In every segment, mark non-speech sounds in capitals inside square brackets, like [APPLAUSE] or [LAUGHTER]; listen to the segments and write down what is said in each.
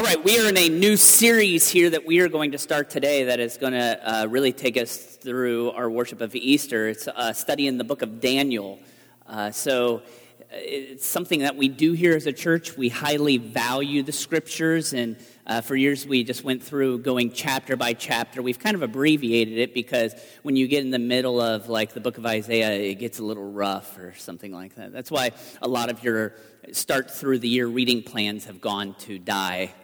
All right, we are in a new series here that we are going to start today that is going to uh, really take us through our worship of Easter. It's a study in the book of Daniel. Uh, so uh, it's something that we do here as a church. We highly value the scriptures, and uh, for years we just went through going chapter by chapter. We've kind of abbreviated it because when you get in the middle of like the book of Isaiah, it gets a little rough or something like that. That's why a lot of your start through the year reading plans have gone to die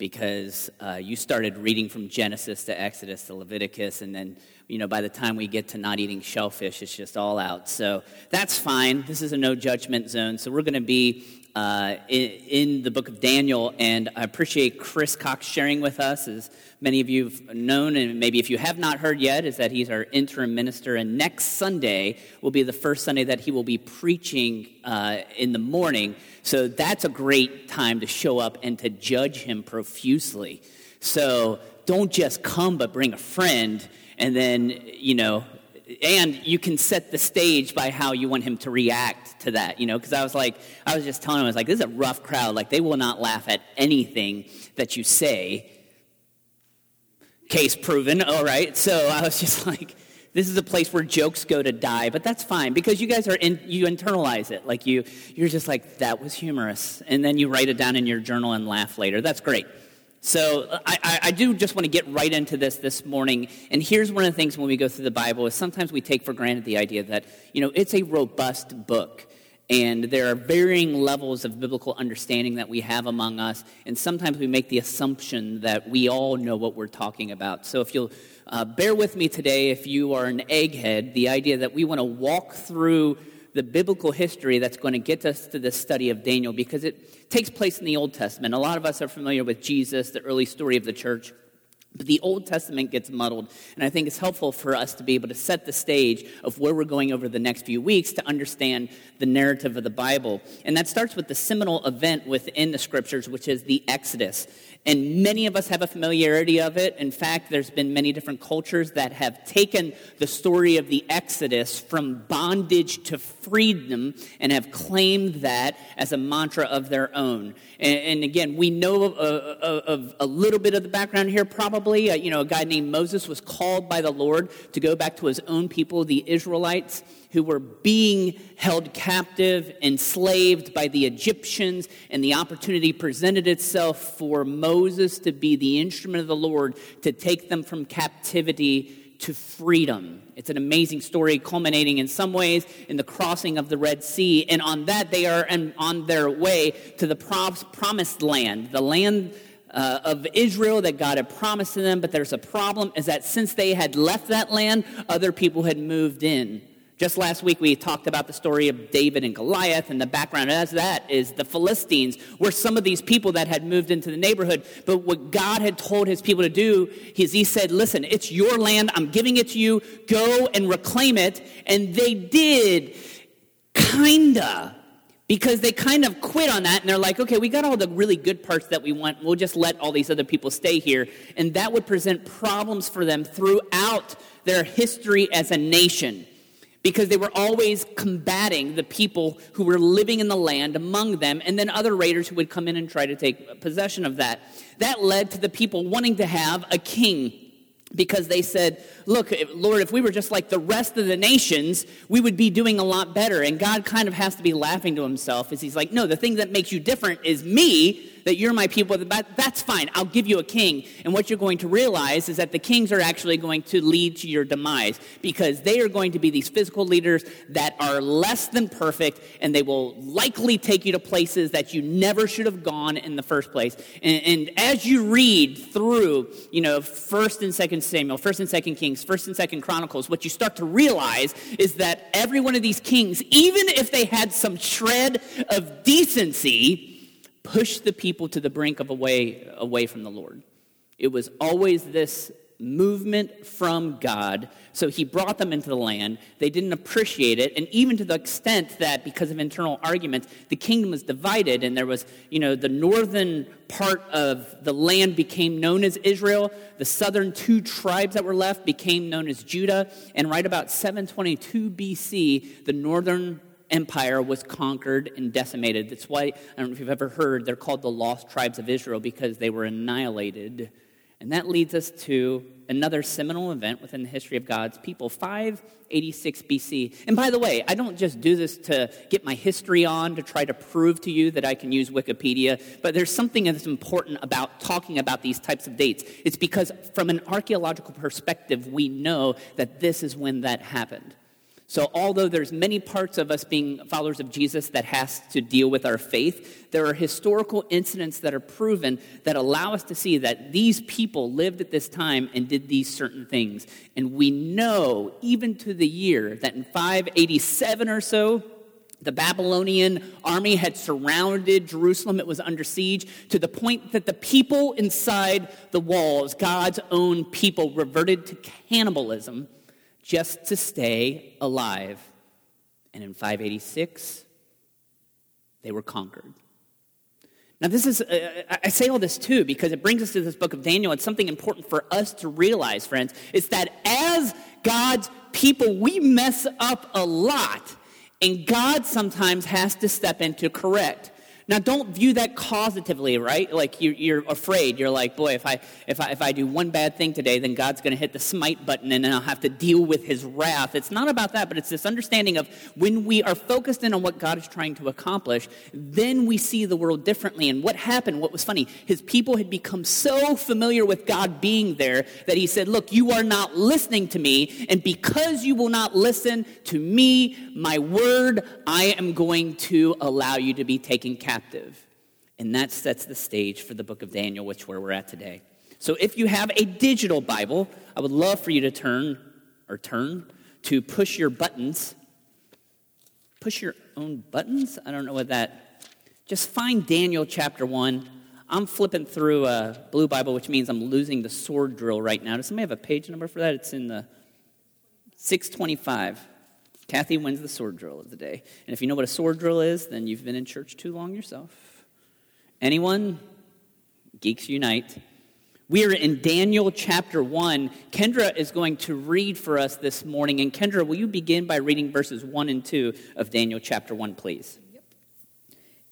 because uh, you started reading from Genesis to Exodus to Leviticus, and then, you know, by the time we get to not eating shellfish, it's just all out. So that's fine. This is a no judgment zone. So we're going to be uh, in, in, the book of Daniel. And I appreciate Chris Cox sharing with us, as many of you have known, and maybe if you have not heard yet, is that he's our interim minister. And next Sunday will be the first Sunday that he will be preaching uh, in the morning. So that's a great time to show up and to judge him profusely. So don't just come, but bring a friend. And then, you know, and you can set the stage by how you want him to react to that, you know, because I was like, I was just telling him, I was like, this is a rough crowd. Like, they will not laugh at anything that you say. Case proven, all right. So I was just [LAUGHS] like, this is a place where jokes go to die, but that's fine because you guys are in, you internalize it. Like you, you're just like, that was humorous. And then you write it down in your journal and laugh later. That's great. So I, I, do just want to get right into this this morning. And here's one of the things when we go through the Bible is sometimes we take for granted the idea that, you know, it's a robust book. And there are varying levels of biblical understanding that we have among us. And sometimes we make the assumption that we all know what we're talking about. So if you'll uh, bear with me today, if you are an egghead, the idea that we want to walk through the biblical history that's going to get us to the study of Daniel because it takes place in the Old Testament. A lot of us are familiar with Jesus, the early story of the church. But the Old Testament gets muddled, and I think it's helpful for us to be able to set the stage of where we're going over the next few weeks to understand the narrative of the Bible. And that starts with the seminal event within the scriptures, which is the Exodus. And many of us have a familiarity of it. In fact, there's been many different cultures that have taken the story of the Exodus from bondage to freedom and have claimed that as a mantra of their own. And, and again, we know of, of, of, a little bit of the background here, probably. Uh, you know, a guy named Moses was called by the Lord to go back to his own people, the Israelites who were being held captive, enslaved by the Egyptians, and the opportunity presented itself for Moses to be the instrument of the Lord to take them from captivity to freedom. It's an amazing story, culminating in some ways in the crossing of the Red Sea. And on that, they are on their way to the promised land, the land uh, of Israel that God had promised to them. But there's a problem is that since they had left that land, other people had moved in. Just last week, we talked about the story of David and Goliath, and the background as that is the Philistines were some of these people that had moved into the neighborhood. But what God had told his people to do is He said, Listen, it's your land. I'm giving it to you. Go and reclaim it. And they did, kinda. Because they kind of quit on that and they're like, okay, we got all the really good parts that we want. We'll just let all these other people stay here. And that would present problems for them throughout their history as a nation because they were always combating the people who were living in the land among them, and then other raiders who would come in and try to take possession of that. That led to the people wanting to have a king because they said, Look, Lord, if we were just like the rest of the nations, we would be doing a lot better. And God kind of has to be laughing to himself as he's like, No, the thing that makes you different is me that you're my people, that's fine. I'll give you a king. And what you're going to realize is that the kings are actually going to lead to your demise because they are going to be these physical leaders that are less than perfect and they will likely take you to places that you never should have gone in the first place. And, and as you read through, you know, 1st and 2nd Samuel, 1st and 2nd Kings, 1st and 2nd Chronicles, what you start to realize is that every one of these kings, even if they had some shred of decency, push the people to the brink of away, away from the Lord. It was always this movement from God. So he brought them into the land. They didn't appreciate it. And even to the extent that because of internal arguments, the kingdom was divided and there was, you know, the northern part of the land became known as Israel. The southern two tribes that were left became known as Judah. And right about 722 BC, the northern empire was conquered and decimated. That's why, I don't know if you've ever heard, they're called the lost tribes of Israel because they were annihilated. And that leads us to another seminal event within the history of God's people, 586 BC. And by the way, I don't just do this to get my history on to try to prove to you that I can use Wikipedia, but there's something that's important about talking about these types of dates. It's because from an archaeological perspective, we know that this is when that happened. So although there's many parts of us being followers of Jesus that has to deal with our faith, there are historical incidents that are proven that allow us to see that these people lived at this time and did these certain things. And we know even to the year that in 587 or so, the Babylonian army had surrounded Jerusalem. It was under siege to the point that the people inside the walls, God's own people, reverted to cannibalism just to stay alive. And in 586, they were conquered. Now, this is, uh, I say all this too because it brings us to this book of Daniel. It's something important for us to realize, friends. It's that as God's people, we mess up a lot, and God sometimes has to step in to correct. Now, don't view that causatively, right? Like you, you're afraid. You're like, boy, if I, if, I, if I do one bad thing today, then God's going to hit the smite button and then I'll have to deal with his wrath. It's not about that, but it's this understanding of when we are focused in on what God is trying to accomplish, then we see the world differently. And what happened, what was funny, his people had become so familiar with God being there that he said, Look, you are not listening to me. And because you will not listen to me, my word, I am going to allow you to be taken captive captive. And that sets the stage for the book of Daniel, which where we're at today. So if you have a digital Bible, I would love for you to turn or turn to push your buttons. Push your own buttons? I don't know what that. Just find Daniel chapter 1. I'm flipping through a blue Bible, which means I'm losing the sword drill right now. Does somebody have a page number for that? It's in the 625. Kathy wins the sword drill of the day. And if you know what a sword drill is, then you've been in church too long yourself. Anyone? Geeks Unite. We are in Daniel chapter 1. Kendra is going to read for us this morning. And Kendra, will you begin by reading verses 1 and 2 of Daniel chapter 1, please?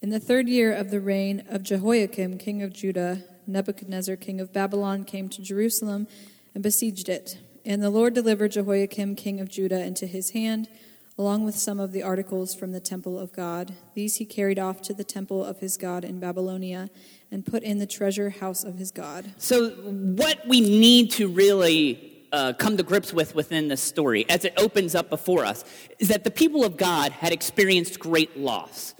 In the third year of the reign of Jehoiakim, king of Judah, Nebuchadnezzar, king of Babylon, came to Jerusalem and besieged it. And the Lord delivered Jehoiakim, king of Judah, into his hand along with some of the articles from the temple of God. These he carried off to the temple of his God in Babylonia and put in the treasure house of his God. So, what we need to really uh, come to grips with within this story, as it opens up before us, is that the people of God had experienced great loss.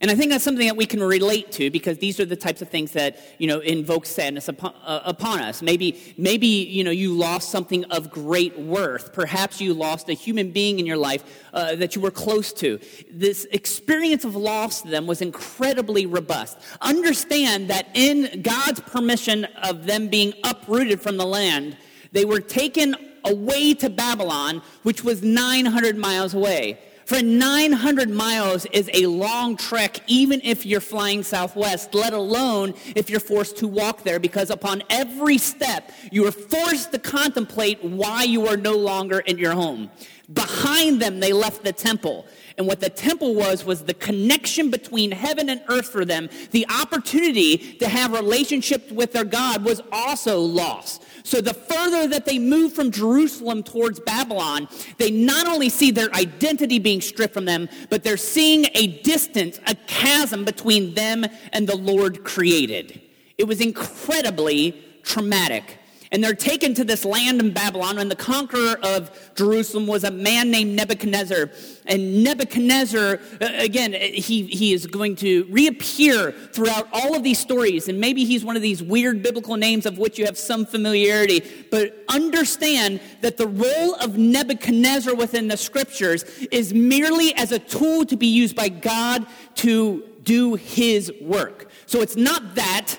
And I think that's something that we can relate to because these are the types of things that, you know, invoke sadness upon, uh, upon, us. Maybe, maybe, you know, you lost something of great worth. Perhaps you lost a human being in your life uh, that you were close to. This experience of loss to them was incredibly robust. Understand that in God's permission of them being uprooted from the land, they were taken away to Babylon, which was 900 miles away. For 900 miles is a long trek, even if you're flying southwest, let alone if you're forced to walk there, because upon every step, you are forced to contemplate why you are no longer in your home. Behind them, they left the temple. And what the temple was, was the connection between heaven and earth for them. The opportunity to have relationship with their God was also lost. So the further that they move from Jerusalem towards Babylon, they not only see their identity being stripped from them, but they're seeing a distance, a chasm between them and the Lord created. It was incredibly traumatic. And they're taken to this land in Babylon, and the conqueror of Jerusalem was a man named Nebuchadnezzar. And Nebuchadnezzar, uh, again, he, he is going to reappear throughout all of these stories. And maybe he's one of these weird biblical names of which you have some familiarity. But understand that the role of Nebuchadnezzar within the scriptures is merely as a tool to be used by God to do his work. So it's not that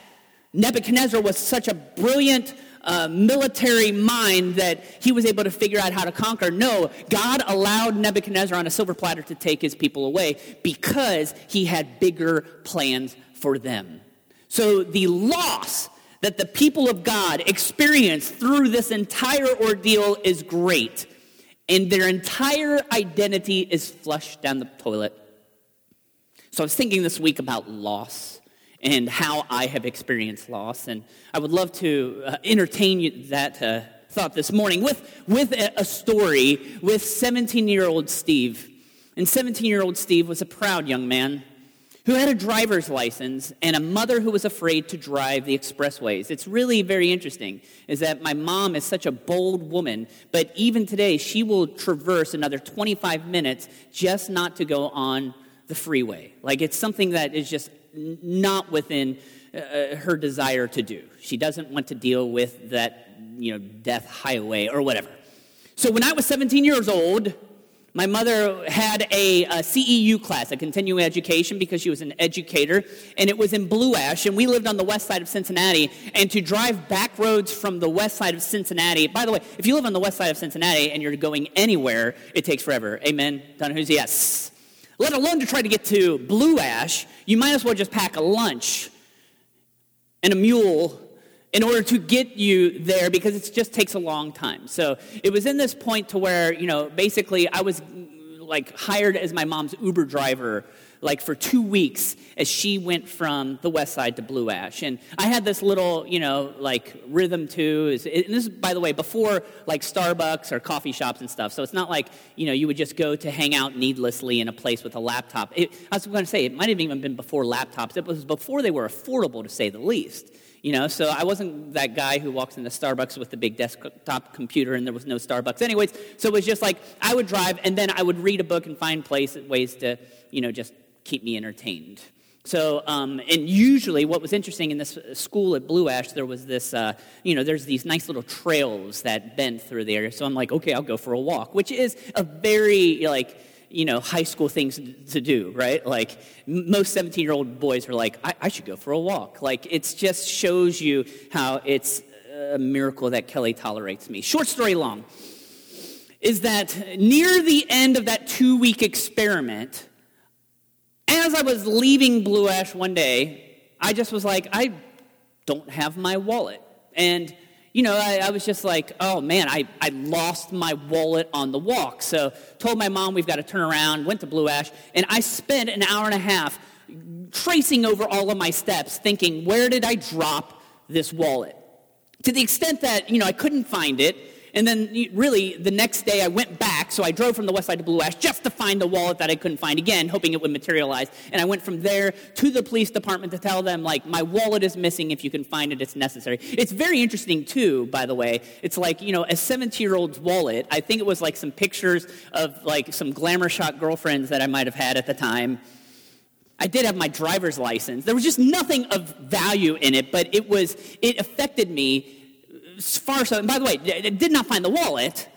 Nebuchadnezzar was such a brilliant uh, military mind that he was able to figure out how to conquer. No, God allowed Nebuchadnezzar on a silver platter to take his people away because he had bigger plans for them. So the loss that the people of God experienced through this entire ordeal is great. And their entire identity is flushed down the toilet So I was thinking this week about loss and how I have experienced loss. And I would love to uh, entertain that uh, thought this morning with, with a, story with 17 year old Steve. And 17 year old Steve was a proud young man who had a driver's license and a mother who was afraid to drive the expressways. It's really very interesting is that my mom is such a bold woman, but even today she will traverse another 25 minutes just not to go on the freeway. Like it's something that is just not within uh, uh, her desire to do. She doesn't want to deal with that, you know, death highway or whatever. So when I was 17 years old, my mother had a, a, CEU class, a continuing education, because she was an educator, and it was in Blue Ash, and we lived on the west side of Cincinnati. And to drive back roads from the west side of Cincinnati, by the way, if you live on the west side of Cincinnati and you're going anywhere, it takes forever. Amen? Who's yes. Let alone to try to get to Blue Ash, you might as well just pack a lunch and a mule in order to get you there because it just takes a long time. So it was in this point to where, you know, basically I was like hired as my mom's Uber driver like for two weeks as she went from the west side to Blue Ash. And I had this little, you know, like rhythm too. And this is, by the way, before like Starbucks or coffee shops and stuff. So it's not like, you know, you would just go to hang out needlessly in a place with a laptop. It, I was going to say, it might have even been before laptops. It was before they were affordable, to say the least. You know, so I wasn't that guy who walks into Starbucks with the big desktop computer and there was no Starbucks. Anyways, so it was just like I would drive and then I would read a book and find places, ways to, you know, just keep me entertained. So, um, and usually what was interesting in this school at Blue Ash, there was this, uh, you know, there's these nice little trails that bend through there. So I'm like, okay, I'll go for a walk, which is a very, like, you know, high school things to do, right? Like, most 17 year old boys are like, I-, I should go for a walk. Like, it just shows you how it's a miracle that Kelly tolerates me. Short story long is that near the end of that two week experiment, as I was leaving Blue Ash one day, I just was like, I don't have my wallet. And you know, I, I, was just like, oh man, I, I lost my wallet on the walk. So told my mom we've got to turn around, went to Blue Ash, and I spent an hour and a half tracing over all of my steps, thinking, where did I drop this wallet? To the extent that, you know, I couldn't find it. And then, really, the next day I went back. So I drove from the west side to Blue Ash just to find the wallet that I couldn't find again, hoping it would materialize. And I went from there to the police department to tell them, like, my wallet is missing. If you can find it, it's necessary. It's very interesting, too, by the way. It's like, you know, a 17 year old's wallet. I think it was like some pictures of like some glamour shot girlfriends that I might have had at the time. I did have my driver's license. There was just nothing of value in it, but it was, it affected me far so, and by the way, I did not find the wallet.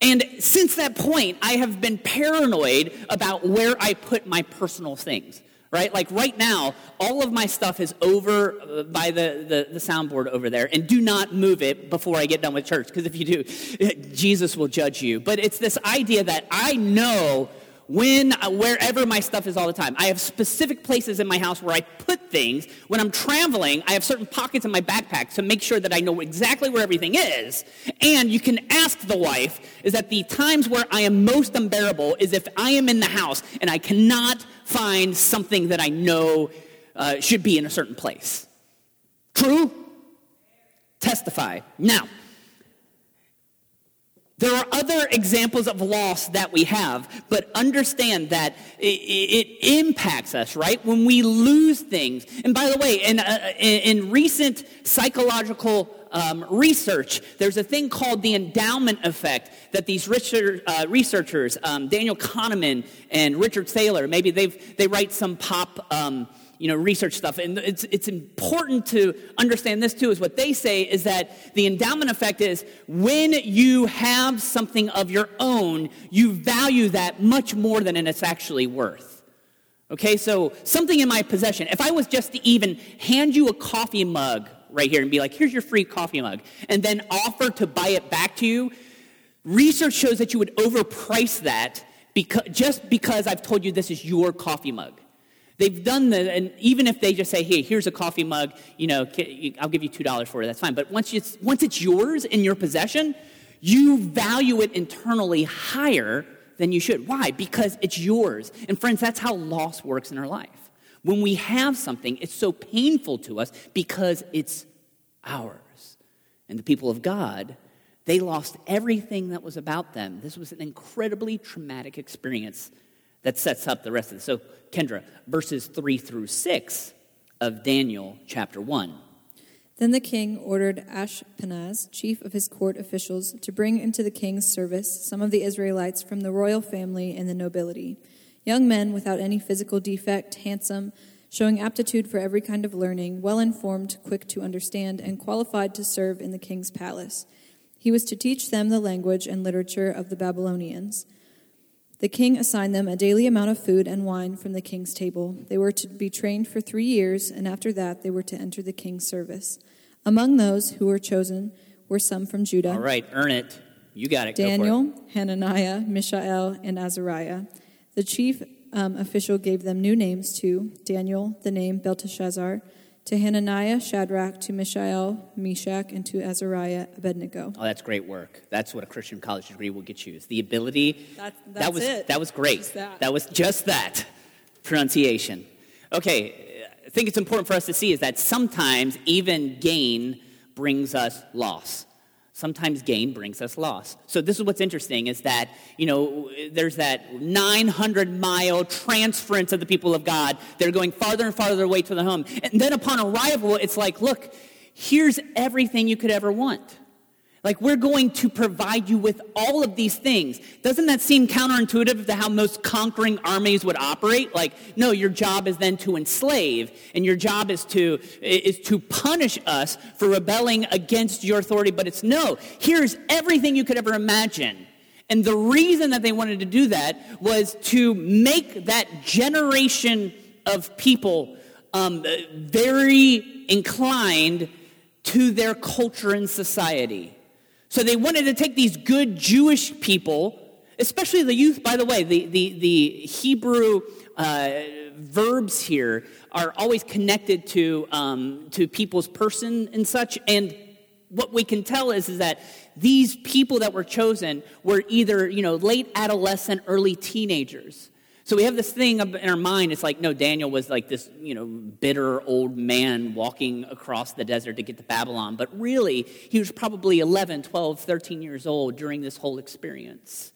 And since that point, I have been paranoid about where I put my personal things. Right? Like right now, all of my stuff is over uh, by the, the, the soundboard over there, and do not move it before I get done with church, because if you do, [LAUGHS] Jesus will judge you. But it's this idea that I know when, uh, wherever my stuff is all the time. I have specific places in my house where I put things. When I'm traveling, I have certain pockets in my backpack to make sure that I know exactly where everything is. And you can ask the wife is that the times where I am most unbearable is if I am in the house and I cannot find something that I know uh, should be in a certain place. True? Testify. Now, there are other examples of loss that we have, but understand that it, it impacts us, right? When we lose things. And by the way, in, uh, in recent psychological um, research, there's a thing called the endowment effect that these research, uh, researchers, um, Daniel Kahneman and Richard Thaler, maybe they've, they write some pop um, you know, research stuff. And it's, it's important to understand this too, is what they say is that the endowment effect is when you have something of your own, you value that much more than it's actually worth. Okay, so something in my possession, if I was just to even hand you a coffee mug right here and be like, here's your free coffee mug, and then offer to buy it back to you, research shows that you would overprice that because, just because I've told you this is your coffee mug. They've done that, and even if they just say, hey, here's a coffee mug, you know, I'll give you $2 for it, that's fine. But once it's, once it's yours in your possession, you value it internally higher than you should. Why? Because it's yours. And friends, that's how loss works in our life. When we have something, it's so painful to us because it's ours. And the people of God, they lost everything that was about them. This was an incredibly traumatic experience that sets up the rest of it. So, Kendra, verses 3 through 6 of Daniel chapter 1. Then the king ordered Ashpenaz, chief of his court officials, to bring into the king's service some of the Israelites from the royal family and the nobility, young men without any physical defect, handsome, showing aptitude for every kind of learning, well informed, quick to understand, and qualified to serve in the king's palace. He was to teach them the language and literature of the Babylonians. The king assigned them a daily amount of food and wine from the king's table. They were to be trained for three years, and after that, they were to enter the king's service. Among those who were chosen were some from Judah. All right, earn it. You got it. Daniel, Hananiah, Mishael, and Azariah. The chief um, official gave them new names too Daniel, the name Belteshazzar, to Hananiah, Shadrach, to Mishael, Meshach, and to Azariah, Abednego. Oh, that's great work. That's what a Christian college degree will get you. Is the ability. That's, that's that was it. that was great. That. that was just that pronunciation. Okay, I think it's important for us to see is that sometimes even gain brings us loss. Sometimes gain brings us loss. So this is what's interesting is that, you know, there's that 900 mile transference of the people of God. They're going farther and farther away to the home. And then upon arrival, it's like, look, here's everything you could ever want. Like, we're going to provide you with all of these things. Doesn't that seem counterintuitive to how most conquering armies would operate? Like, no, your job is then to enslave, and your job is to, is to punish us for rebelling against your authority. But it's no, here's everything you could ever imagine. And the reason that they wanted to do that was to make that generation of people um, very inclined to their culture and society. So they wanted to take these good Jewish people, especially the youth, by the way, the, the, the Hebrew uh, verbs here are always connected to, um, to people's person and such. And what we can tell is, is that these people that were chosen were either, you know, late adolescent, early teenagers. So we have this thing in our mind. It's like, no, Daniel was like this, you know, bitter old man walking across the desert to get to Babylon. But really, he was probably 11, 12, 13 years old during this whole experience.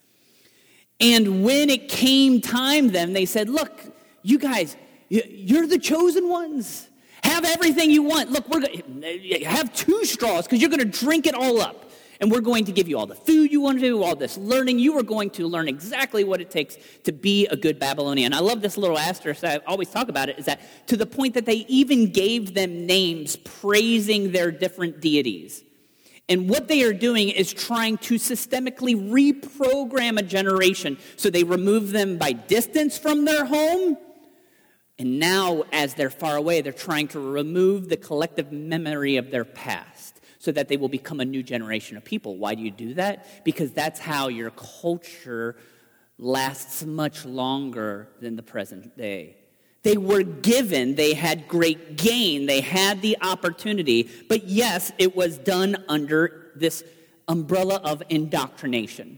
And when it came time, then they said, look, you guys, you're the chosen ones. Have everything you want. Look, we're going have two straws because you're going to drink it all up and we're going to give you all the food you want to do, all this learning. You are going to learn exactly what it takes to be a good Babylonian. I love this little asterisk. I always talk about it. Is that to the point that they even gave them names praising their different deities. And what they are doing is trying to systemically reprogram a generation. So they remove them by distance from their home. And now, as they're far away, they're trying to remove the collective memory of their past so that they will become a new generation of people. Why do you do that? Because that's how your culture lasts much longer than the present day. They were given, they had great gain, they had the opportunity, but yes, it was done under this umbrella of indoctrination.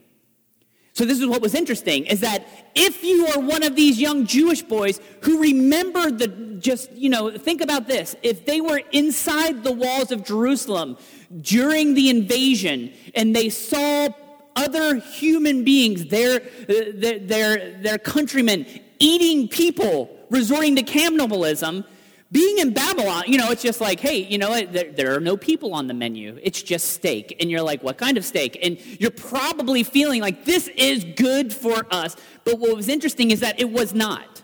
So this is what was interesting is that if you are one of these young Jewish boys who remember the just, you know, think about this. If they were inside the walls of Jerusalem during the invasion and they saw other human beings, their, uh, their, their, their countrymen, eating people, resorting to cannibalism, being in Babylon, you know, it's just like, hey, you know, there, there, are no people on the menu. It's just steak. And you're like, what kind of steak? And you're probably feeling like this is good for us. But what was interesting is that it was not.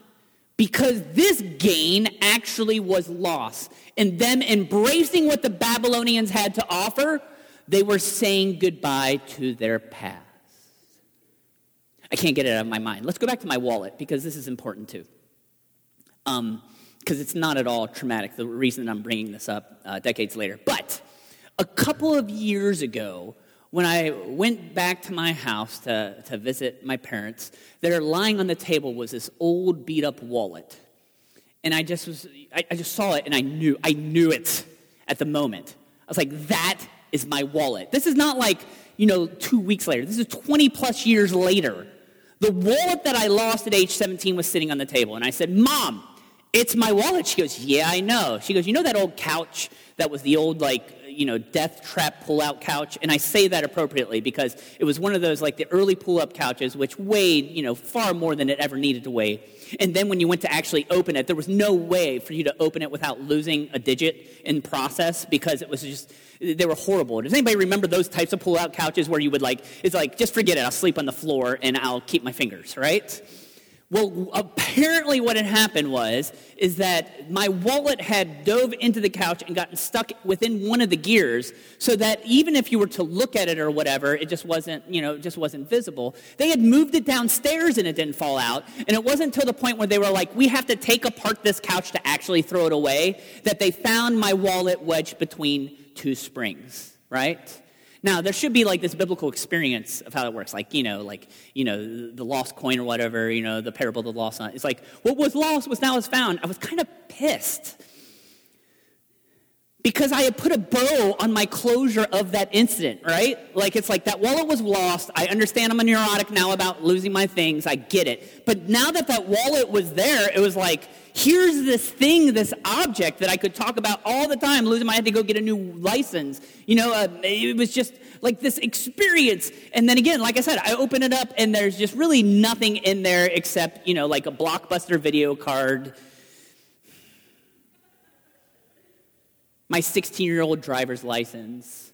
Because this gain actually was loss. And them embracing what the Babylonians had to offer, they were saying goodbye to their past. I can't get it out of my mind. Let's go back to my wallet because this is important too. Um, because it's not at all traumatic, the reason I'm bringing this up uh, decades later. But a couple of years ago, when I went back to my house to, to visit my parents, there lying on the table was this old beat up wallet. And I just was, I, I just saw it and I knew, I knew it at the moment. I was like, that is my wallet. This is not like, you know, two weeks later. This is 20 plus years later. The wallet that I lost at age 17 was sitting on the table. And I said, Mom, it's my wallet. She goes, Yeah, I know. She goes, You know that old couch that was the old, like, you know, death trap pull out couch? And I say that appropriately because it was one of those, like, the early pull up couches, which weighed, you know, far more than it ever needed to weigh. And then when you went to actually open it, there was no way for you to open it without losing a digit in process because it was just, they were horrible. Does anybody remember those types of pull out couches where you would, like, it's like, just forget it, I'll sleep on the floor and I'll keep my fingers, right? Well, apparently what had happened was is that my wallet had dove into the couch and gotten stuck within one of the gears so that even if you were to look at it or whatever, it just wasn't, you know, just wasn't visible. They had moved it downstairs and it didn't fall out. And it wasn't until the point where they were like, we have to take apart this couch to actually throw it away that they found my wallet wedged between two springs, right? Now, there should be like this biblical experience of how it works. Like, you know, like, you know, the lost coin or whatever, you know, the parable of the lost son. It's like, what was lost was now is found. I was kind of pissed because I had put a bow on my closure of that incident, right? Like, it's like that wallet was lost. I understand I'm a neurotic now about losing my things. I get it. But now that that wallet was there, it was like, here's this thing, this object that I could talk about all the time, losing my, I had to go get a new license. You know, uh, it was just like this experience. And then again, like I said, I open it up and there's just really nothing in there except, you know, like a blockbuster video card, my 16 year old driver's license,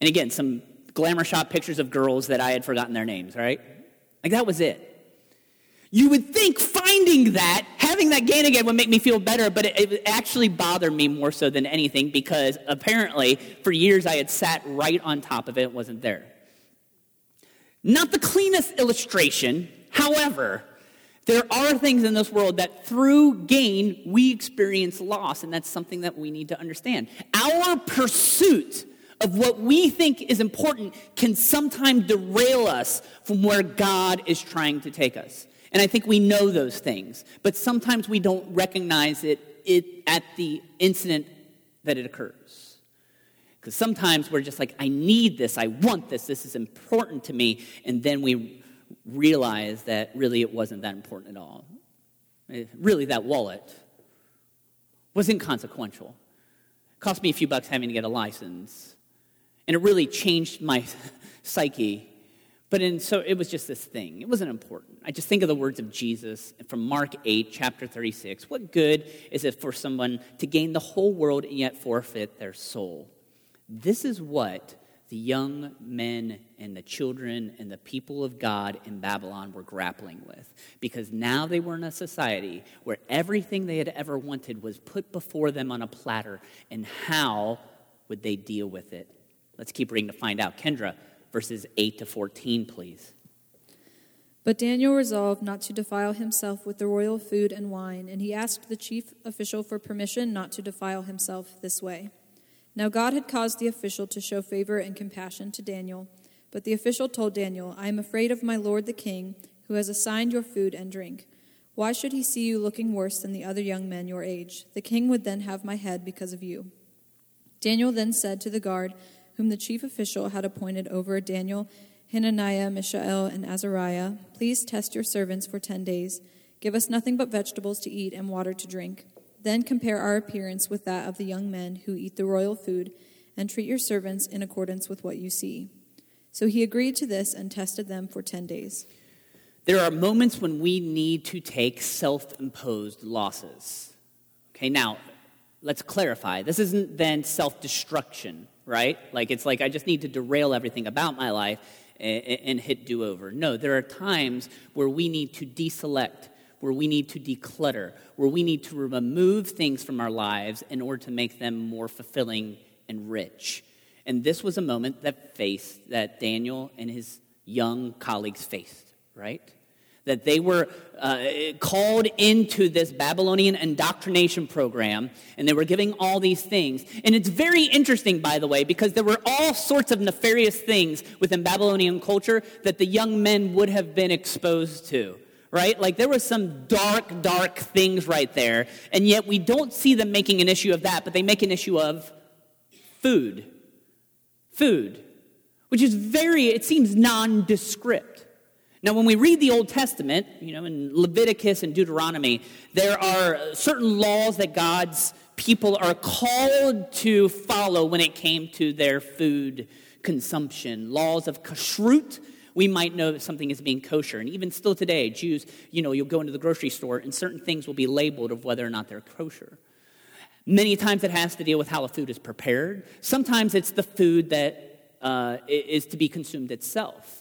and again, some glamour shot pictures of girls that I had forgotten their names, right? Like that was it. You would think finding that, having that gain again would make me feel better, but it, it, actually bothered me more so than anything because apparently for years I had sat right on top of it, it wasn't there. Not the cleanest illustration, however, there are things in this world that through gain we experience loss, and that's something that we need to understand. Our pursuit of what we think is important can sometimes derail us from where God is trying to take us. And I think we know those things, but sometimes we don't recognize it, it at the incident that it occurs. Because sometimes we're just like, I need this, I want this, this is important to me, and then we realize that really it wasn't that important at all. Eh, really, that wallet was inconsequential. Cost me a few bucks having to get a license, and it really changed my [LAUGHS] psyche but in, so it was just this thing. It wasn't important. I just think of the words of Jesus from Mark 8, chapter 36. What good is it for someone to gain the whole world and yet forfeit their soul? This is what the young men and the children and the people of God in Babylon were grappling with. Because now they were in a society where everything they had ever wanted was put before them on a platter, and how would they deal with it? Let's keep reading to find out. Kendra, verses 8 to 14, please. But Daniel resolved not to defile himself with the royal food and wine, and he asked the chief official for permission not to defile himself this way. Now God had caused the official to show favor and compassion to Daniel, but the official told Daniel, I am afraid of my lord the king, who has assigned your food and drink. Why should he see you looking worse than the other young men your age? The king would then have my head because of you. Daniel then said to the guard, whom the chief official had appointed over Daniel, Hananiah, Mishael, and Azariah, please test your servants for ten days. Give us nothing but vegetables to eat and water to drink. Then compare our appearance with that of the young men who eat the royal food, and treat your servants in accordance with what you see. So he agreed to this and tested them for ten days. There are moments when we need to take self imposed losses. Okay, now let's clarify. This isn't then self destruction right? Like it's like I just need to derail everything about my life and, and hit do over. No, there are times where we need to deselect, where we need to declutter, where we need to remove things from our lives in order to make them more fulfilling and rich. And this was a moment that faced that Daniel and his young colleagues faced, right? That they were uh, called into this Babylonian indoctrination program, and they were giving all these things. And it's very interesting, by the way, because there were all sorts of nefarious things within Babylonian culture that the young men would have been exposed to. Right? Like there was some dark, dark things right there, and yet we don't see them making an issue of that, but they make an issue of food. Food. Which is very, it seems nondescript. Now, when we read the Old Testament, you know, in Leviticus and Deuteronomy, there are certain laws that God's people are called to follow when it came to their food consumption. Laws of kashrut, we might know that something is being kosher. And even still today, Jews, you know, you'll go into the grocery store and certain things will be labeled of whether or not they're kosher. Many times it has to deal with how the food is prepared. Sometimes it's the food that uh, is to be consumed itself.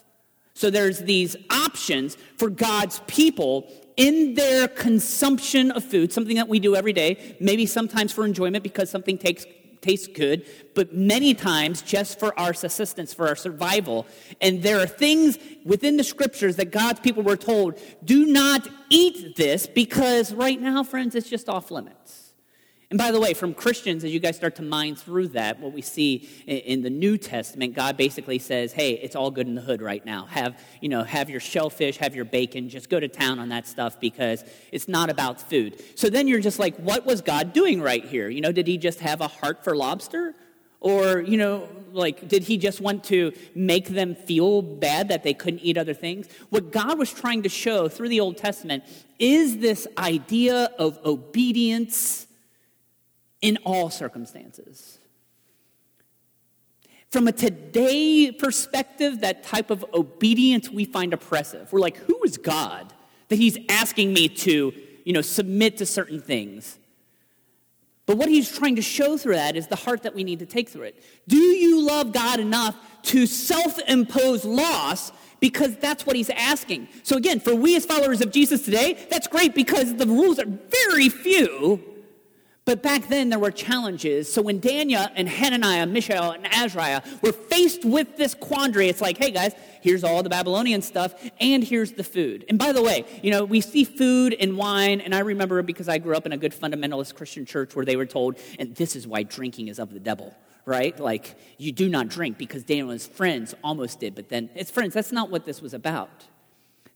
So there's these options for God's people in their consumption of food, something that we do every day, maybe sometimes for enjoyment because something takes, tastes good, but many times just for our subsistence, for our survival. And there are things within the scriptures that God's people were told do not eat this because right now, friends, it's just off limits. And by the way, from Christians, as you guys start to mine through that, what we see in the New Testament, God basically says, hey, it's all good in the hood right now. Have, you know, have your shellfish, have your bacon, just go to town on that stuff because it's not about food. So then you're just like, what was God doing right here? You know, did he just have a heart for lobster? Or, you know, like, did he just want to make them feel bad that they couldn't eat other things? What God was trying to show through the Old Testament is this idea of obedience in all circumstances. From a today perspective, that type of obedience we find oppressive. We're like, who is God that he's asking me to, you know, submit to certain things? But what he's trying to show through that is the heart that we need to take through it. Do you love God enough to self impose loss? Because that's what he's asking. So, again, for we as followers of Jesus today, that's great because the rules are very few. But back then there were challenges. So when Daniel and Hananiah, Mishael, and Azariah were faced with this quandary, it's like, hey guys, here's all the Babylonian stuff, and here's the food. And by the way, you know, we see food and wine, and I remember because I grew up in a good fundamentalist Christian church where they were told, and this is why drinking is of the devil right? Like, you do not drink because Daniel and his friends almost did, but then it's friends, that's not what this was about.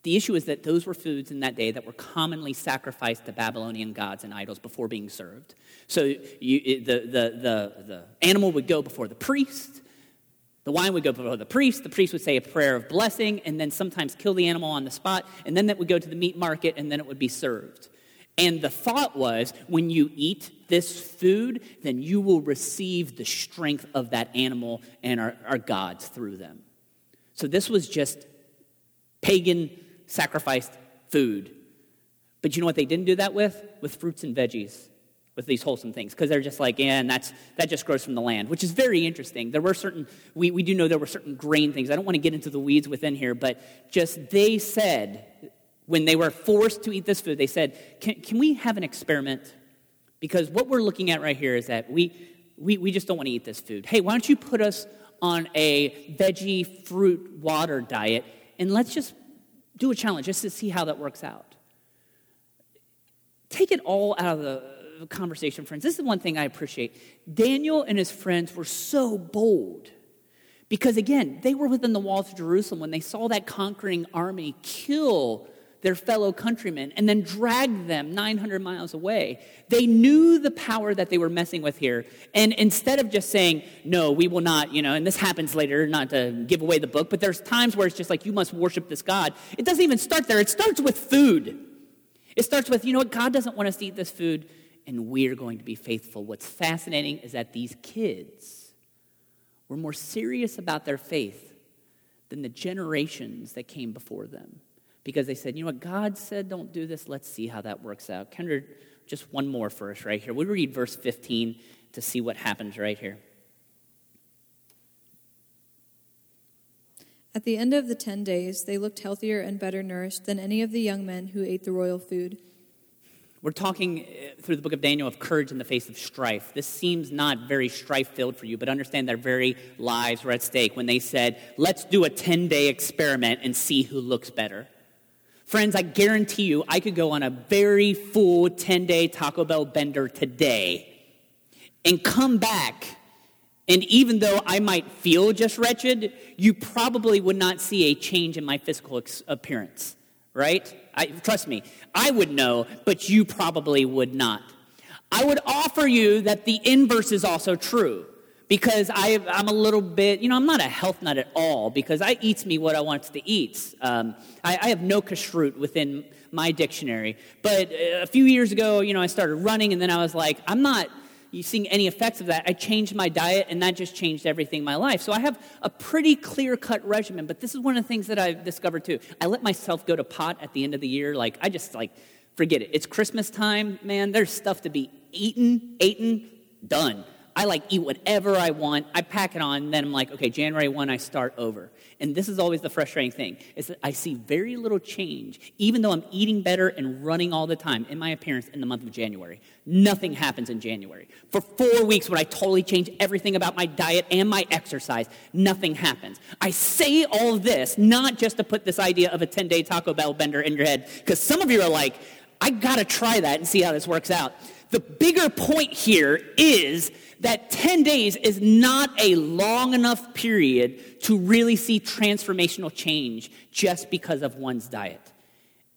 The issue is that those were foods in that day that were commonly sacrificed to Babylonian gods and idols before being served. So you, the, the, the, the animal would go before the priest, the wine would go before the priest. The priest would say a prayer of blessing and then sometimes kill the animal on the spot. And then that would go to the meat market and then it would be served. And the thought was when you eat this food, then you will receive the strength of that animal and our, our gods through them. So this was just pagan sacrificed food. But you know what they didn't do that with? With fruits and veggies, with these wholesome things, because they're just like, yeah, and that's, that just grows from the land, which is very interesting. There were certain, we, we do know there were certain grain things. I don't want to get into the weeds within here, but just they said, when they were forced to eat this food, they said, can, can we have an experiment? Because what we're looking at right here is that we, we, we just don't want to eat this food. Hey, why don't you put us on a veggie, fruit, water diet, and let's just do a challenge just to see how that works out. Take it all out of the conversation, friends. This is one thing I appreciate. Daniel and his friends were so bold because, again, they were within the walls of Jerusalem when they saw that conquering army kill their fellow countrymen and then drag them 900 miles away. They knew the power that they were messing with here. And instead of just saying, no, we will not, you know, and this happens later, not to give away the book, but there's times where it's just like, you must worship this God. It doesn't even start there, it starts with food. It starts with, you know what, God doesn't want us to eat this food, and we're going to be faithful. What's fascinating is that these kids were more serious about their faith than the generations that came before them because they said, you know what, God said don't do this. Let's see how that works out. Kendra, just one more for us right here. We read verse 15 to see what happens right here. At the end of the ten days, they looked healthier and better nourished than any of the young men who ate the royal food. We're talking uh, through the book of Daniel of courage in the face of strife. This seems not very strife filled for you, but understand their very lives were at stake when they said, Let's do a 10 day experiment and see who looks better. Friends, I guarantee you, I could go on a very full 10 day Taco Bell bender today and come back. And even though I might feel just wretched, you probably would not see a change in my physical appearance, right? I, trust me, I would know, but you probably would not. I would offer you that the inverse is also true. Because I, I'm a little bit, you know, I'm not a health nut at all because I eats me what I want to eat. Um, I, I, have no kashrut within my dictionary. But uh, a few years ago, you know, I started running and then I was like, I'm not seeing any effects of that. I changed my diet and that just changed everything in my life. So I have a pretty clear cut regimen. But this is one of the things that I've discovered too. I let myself go to pot at the end of the year. Like, I just like, forget it. It's Christmas time, man. There's stuff to be eaten, eaten, done. I like eat whatever I want. I pack it on, and then I'm like, okay, January 1, I start over. And this is always the frustrating thing, is that I see very little change, even though I'm eating better and running all the time in my appearance in the month of January. Nothing happens in January. For four weeks, when I totally change everything about my diet and my exercise, nothing happens. I say all this not just to put this idea of a 10 day Taco Bell bender in your head, because some of you are like, I gotta try that and see how this works out. The bigger point here is that 10 days is not a long enough period to really see transformational change just because of one's diet.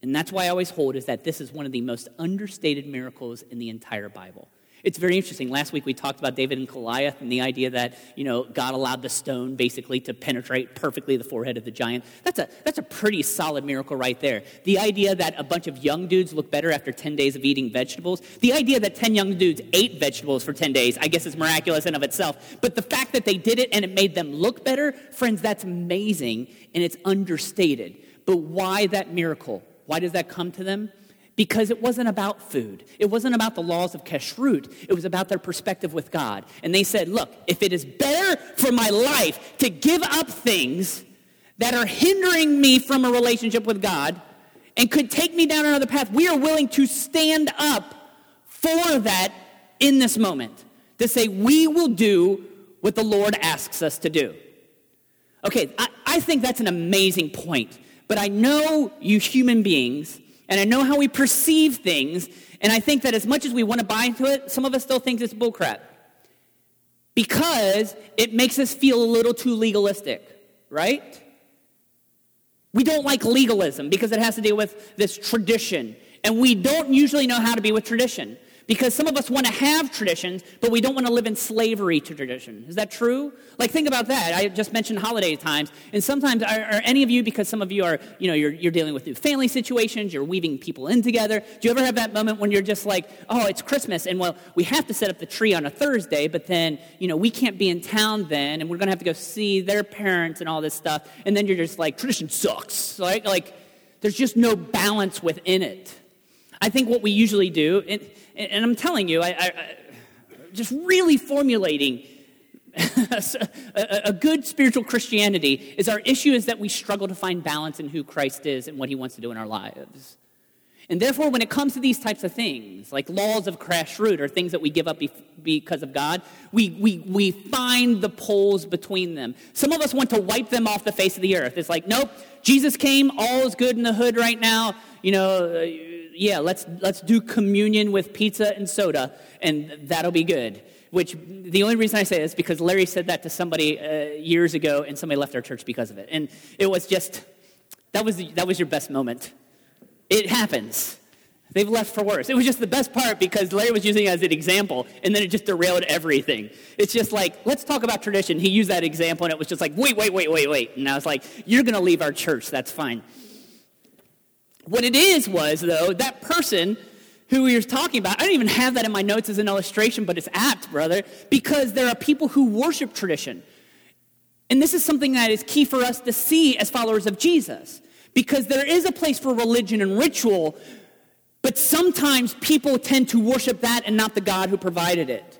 And that's why I always hold is that this is one of the most understated miracles in the entire Bible. It's very interesting. Last week we talked about David and Goliath and the idea that, you know, God allowed the stone basically to penetrate perfectly the forehead of the giant. That's a, that's a pretty solid miracle right there. The idea that a bunch of young dudes look better after 10 days of eating vegetables. The idea that 10 young dudes ate vegetables for 10 days, I guess is miraculous in of itself. But the fact that they did it and it made them look better, friends, that's amazing and it's understated. But why that miracle? Why does that come to them? Because it wasn't about food. It wasn't about the laws of kashrut. It was about their perspective with God. And they said, look, if it is better for my life to give up things that are hindering me from a relationship with God and could take me down another path, we are willing to stand up for that in this moment. To say, we will do what the Lord asks us to do. Okay, I, I think that's an amazing point. But I know you human beings and I know how we perceive things, and I think that as much as we want to buy into it, some of us still think it's bullcrap. Because it makes us feel a little too legalistic, right? We don't like legalism because it has to do with this tradition. And we don't usually know how to be with tradition. Because some of us want to have traditions, but we don't want to live in slavery to tradition. Is that true? Like, think about that. I just mentioned holiday times. And sometimes, are, are any of you, because some of you are, you know, you're, you're dealing with new family situations, you're weaving people in together. Do you ever have that moment when you're just like, oh, it's Christmas, and well, we have to set up the tree on a Thursday, but then, you know, we can't be in town then, and we're going to have to go see their parents and all this stuff. And then you're just like, tradition sucks. Right? Like, there's just no balance within it. I think what we usually do, and I'm telling you, I, I, I just really formulating [LAUGHS] a, a, good spiritual Christianity is our issue is that we struggle to find balance in who Christ is and what he wants to do in our lives. And therefore, when it comes to these types of things, like laws of kashrut or things that we give up because of God, we, we, we find the poles between them. Some of us want to wipe them off the face of the earth. It's like, nope, Jesus came, all is good in the hood right now. You know, uh, yeah, let's, let's do communion with pizza and soda, and that'll be good. Which the only reason I say this is because Larry said that to somebody uh, years ago, and somebody left our church because of it. And it was just, that was, the, that was your best moment. It happens. They've left for worse. It was just the best part because Larry was using it as an example, and then it just derailed everything. It's just like, let's talk about tradition. He used that example, and it was just like, wait, wait, wait, wait, wait. And I was like, you're going to leave our church. That's fine. What it is was, though, that person who we were talking about, I don't even have that in my notes as an illustration, but it's apt, brother, because there are people who worship tradition. And this is something that is key for us to see as followers of Jesus. Because there is a place for religion and ritual, but sometimes people tend to worship that and not the God who provided it.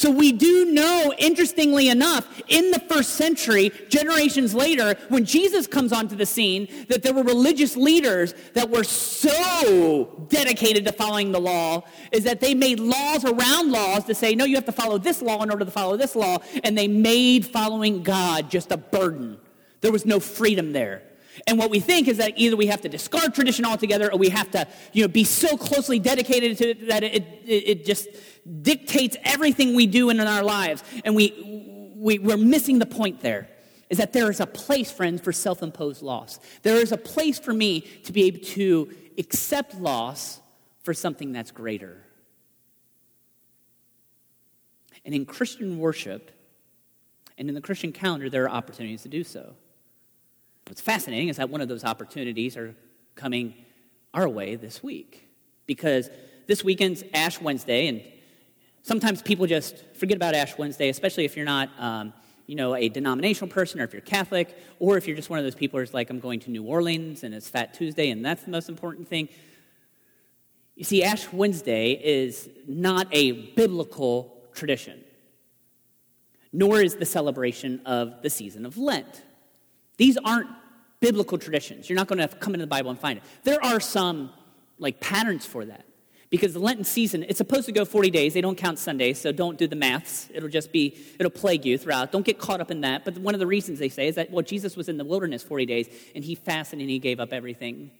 So we do know, interestingly enough, in the first century, generations later, when Jesus comes onto the scene, that there were religious leaders that were so dedicated to following the law, is that they made laws around laws to say, no, you have to follow this law in order to follow this law, and they made following God just a burden. There was no freedom there. And what we think is that either we have to discard tradition altogether or we have to you know, be so closely dedicated to it that it, it, it just dictates everything we do in our lives. And we, we, we're missing the point there is that there is a place, friends, for self imposed loss. There is a place for me to be able to accept loss for something that's greater. And in Christian worship, And in the Christian calendar, there are opportunities to do so. What's fascinating is that one of those opportunities are coming our way this week. Because this weekend's Ash Wednesday, and sometimes people just forget about Ash Wednesday, especially if you're not, um, you know, a denominational person or if you're Catholic, or if you're just one of those people who's like, I'm going to New Orleans and it's Fat Tuesday and that's the most important thing. You see, Ash Wednesday is not a biblical tradition, nor is the celebration of the season of Lent. These aren't biblical traditions. You're not going to come into the Bible and find it. There are some like patterns for that. Because the Lenten season, it's supposed to go 40 days. They don't count Sundays, so don't do the maths. It'll just be, it'll plague you throughout. Don't get caught up in that. But one of the reasons they say is that, well, Jesus was in the wilderness 40 days, and he fasted and he gave up everything.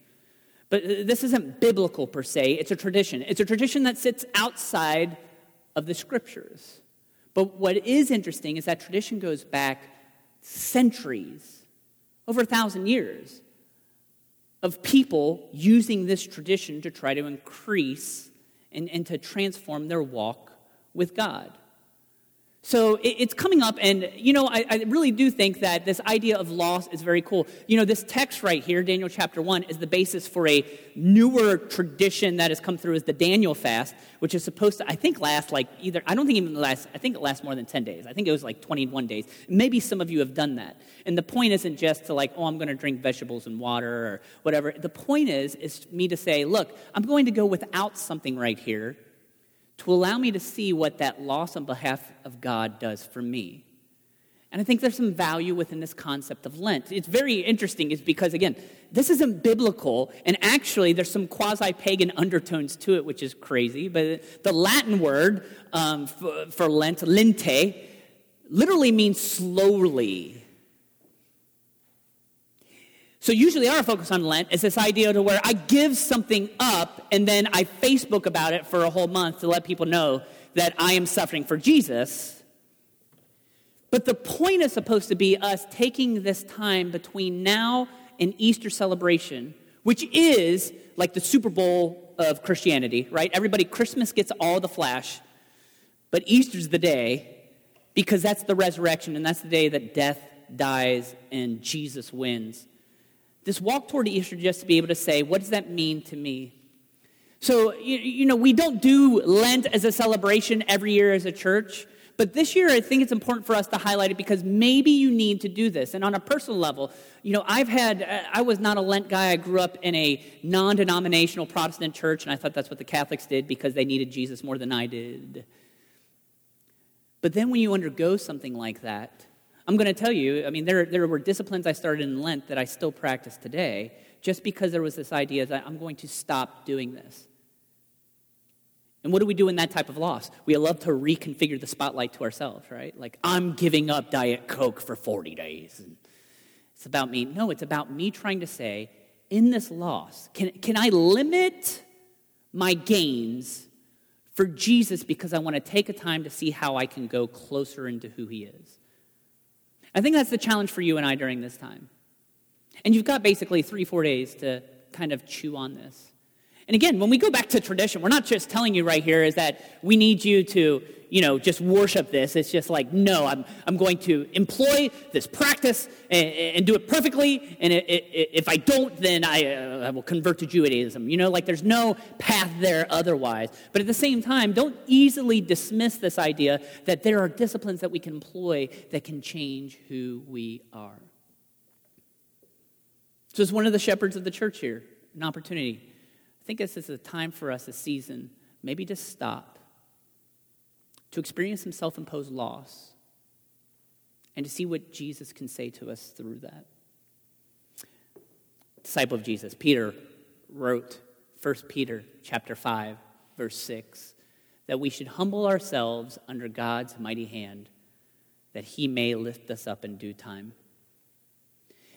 But uh, this isn't biblical per se, it's a tradition. It's a tradition that sits outside of the scriptures. But what is interesting is that tradition goes back centuries, over a thousand years of people using this tradition to try to increase and, and to transform their walk with God. So it's coming up, and you know, I, I, really do think that this idea of loss is very cool. You know, this text right here, Daniel chapter 1, is the basis for a newer tradition that has come through as the Daniel fast, which is supposed to, I think, last like either, I don't think even last, I think it lasts more than 10 days. I think it was like 21 days. Maybe some of you have done that. And the point isn't just to like, oh, I'm going to drink vegetables and water or whatever. The point is, is me to say, look, I'm going to go without something right here to allow me to see what that loss on behalf of God does for me. And I think there's some value within this concept of Lent. It's very interesting, is because, again, this isn't biblical, and actually there's some quasi pagan undertones to it, which is crazy. But the Latin word um, for, for Lent, lente, literally means slowly. So usually our focus on Lent is this idea to where I give something up and then I Facebook about it for a whole month to let people know that I am suffering for Jesus. But the point is supposed to be us taking this time between now and Easter celebration, which is like the Super Bowl of Christianity, right? Everybody, Christmas gets all the flash, but Easter's the day because that's the resurrection and that's the day that death dies and Jesus wins this walk toward Easter just to be able to say, what does that mean to me? So, you, you know, we don't do Lent as a celebration every year as a church. But this year, I think it's important for us to highlight it because maybe you need to do this. And on a personal level, you know, I've had, uh, I was not a Lent guy. I grew up in a non denominational Protestant church, and I thought that's what the Catholics did because they needed Jesus more than I did. But then when you undergo something like that, I'm going to tell you, I mean, there, there were disciplines I started in Lent that I still practice today just because there was this idea that I'm going to stop doing this. And what do we do in that type of loss? We love to reconfigure the spotlight to ourselves, right? Like, I'm giving up Diet Coke for 40 days. And it's about me. No, it's about me trying to say, in this loss, can, can I limit my gains for Jesus because I want to take a time to see how I can go closer into who he is? I think that's the challenge for you and I during this time. And you've got basically three, four days to kind of chew on this. And again, when we go back to tradition, we're not just telling you right here is that we need you to, you know, just worship this. It's just like, no, I'm, I'm going to employ this practice and, and do it perfectly. And it, it, if I don't, then I, uh, I will convert to Judaism. You know, like there's no path there otherwise. But at the same time, don't easily dismiss this idea that there are disciplines that we can employ that can change who we are. So, as one of the shepherds of the church here, an opportunity think this is a time for us, a season, maybe to stop, to experience some self imposed loss, and to see what Jesus can say to us through that. Disciple of Jesus, Peter wrote 1 Peter chapter 5, verse 6, that we should humble ourselves under God's mighty hand, that he may lift us up in due time.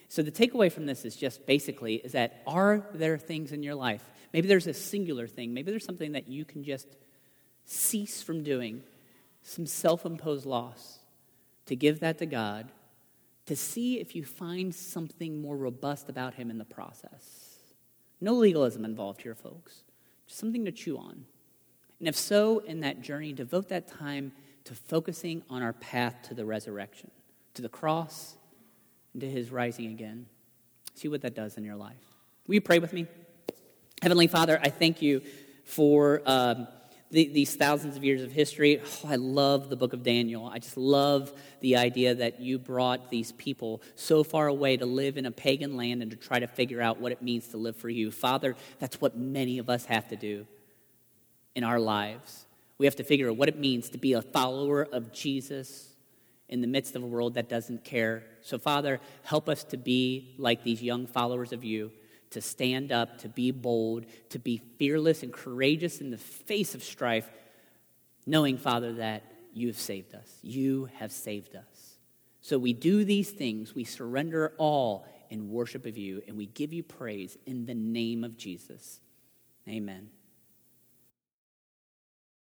So the takeaway from this is just basically is that are there things in your life Maybe there's a singular thing. Maybe there's something that you can just cease from doing, some self imposed loss, to give that to God, to see if you find something more robust about Him in the process. No legalism involved here, folks. Just something to chew on. And if so, in that journey, devote that time to focusing on our path to the resurrection. to the cross and to his rising again. See what that does in your life. Will you pray with me? Heavenly Father, I thank you for um, the, these thousands of years of history. Oh, I love the book of Daniel. I just love the idea that you brought these people so far away to live in a pagan land and to try to figure out what it means to live for you. Father, that's what many of us have to do in our lives. We have to figure out what it means to be a follower of Jesus in the midst of a world that doesn't care. So, Father, help us to be like these young followers of you, to stand up, to be bold, to be fearless and courageous in the face of strife, knowing, Father, that you have saved us. You have saved us. So we do these things, we surrender all in worship of you, and we give you praise in the name of Jesus. Amen.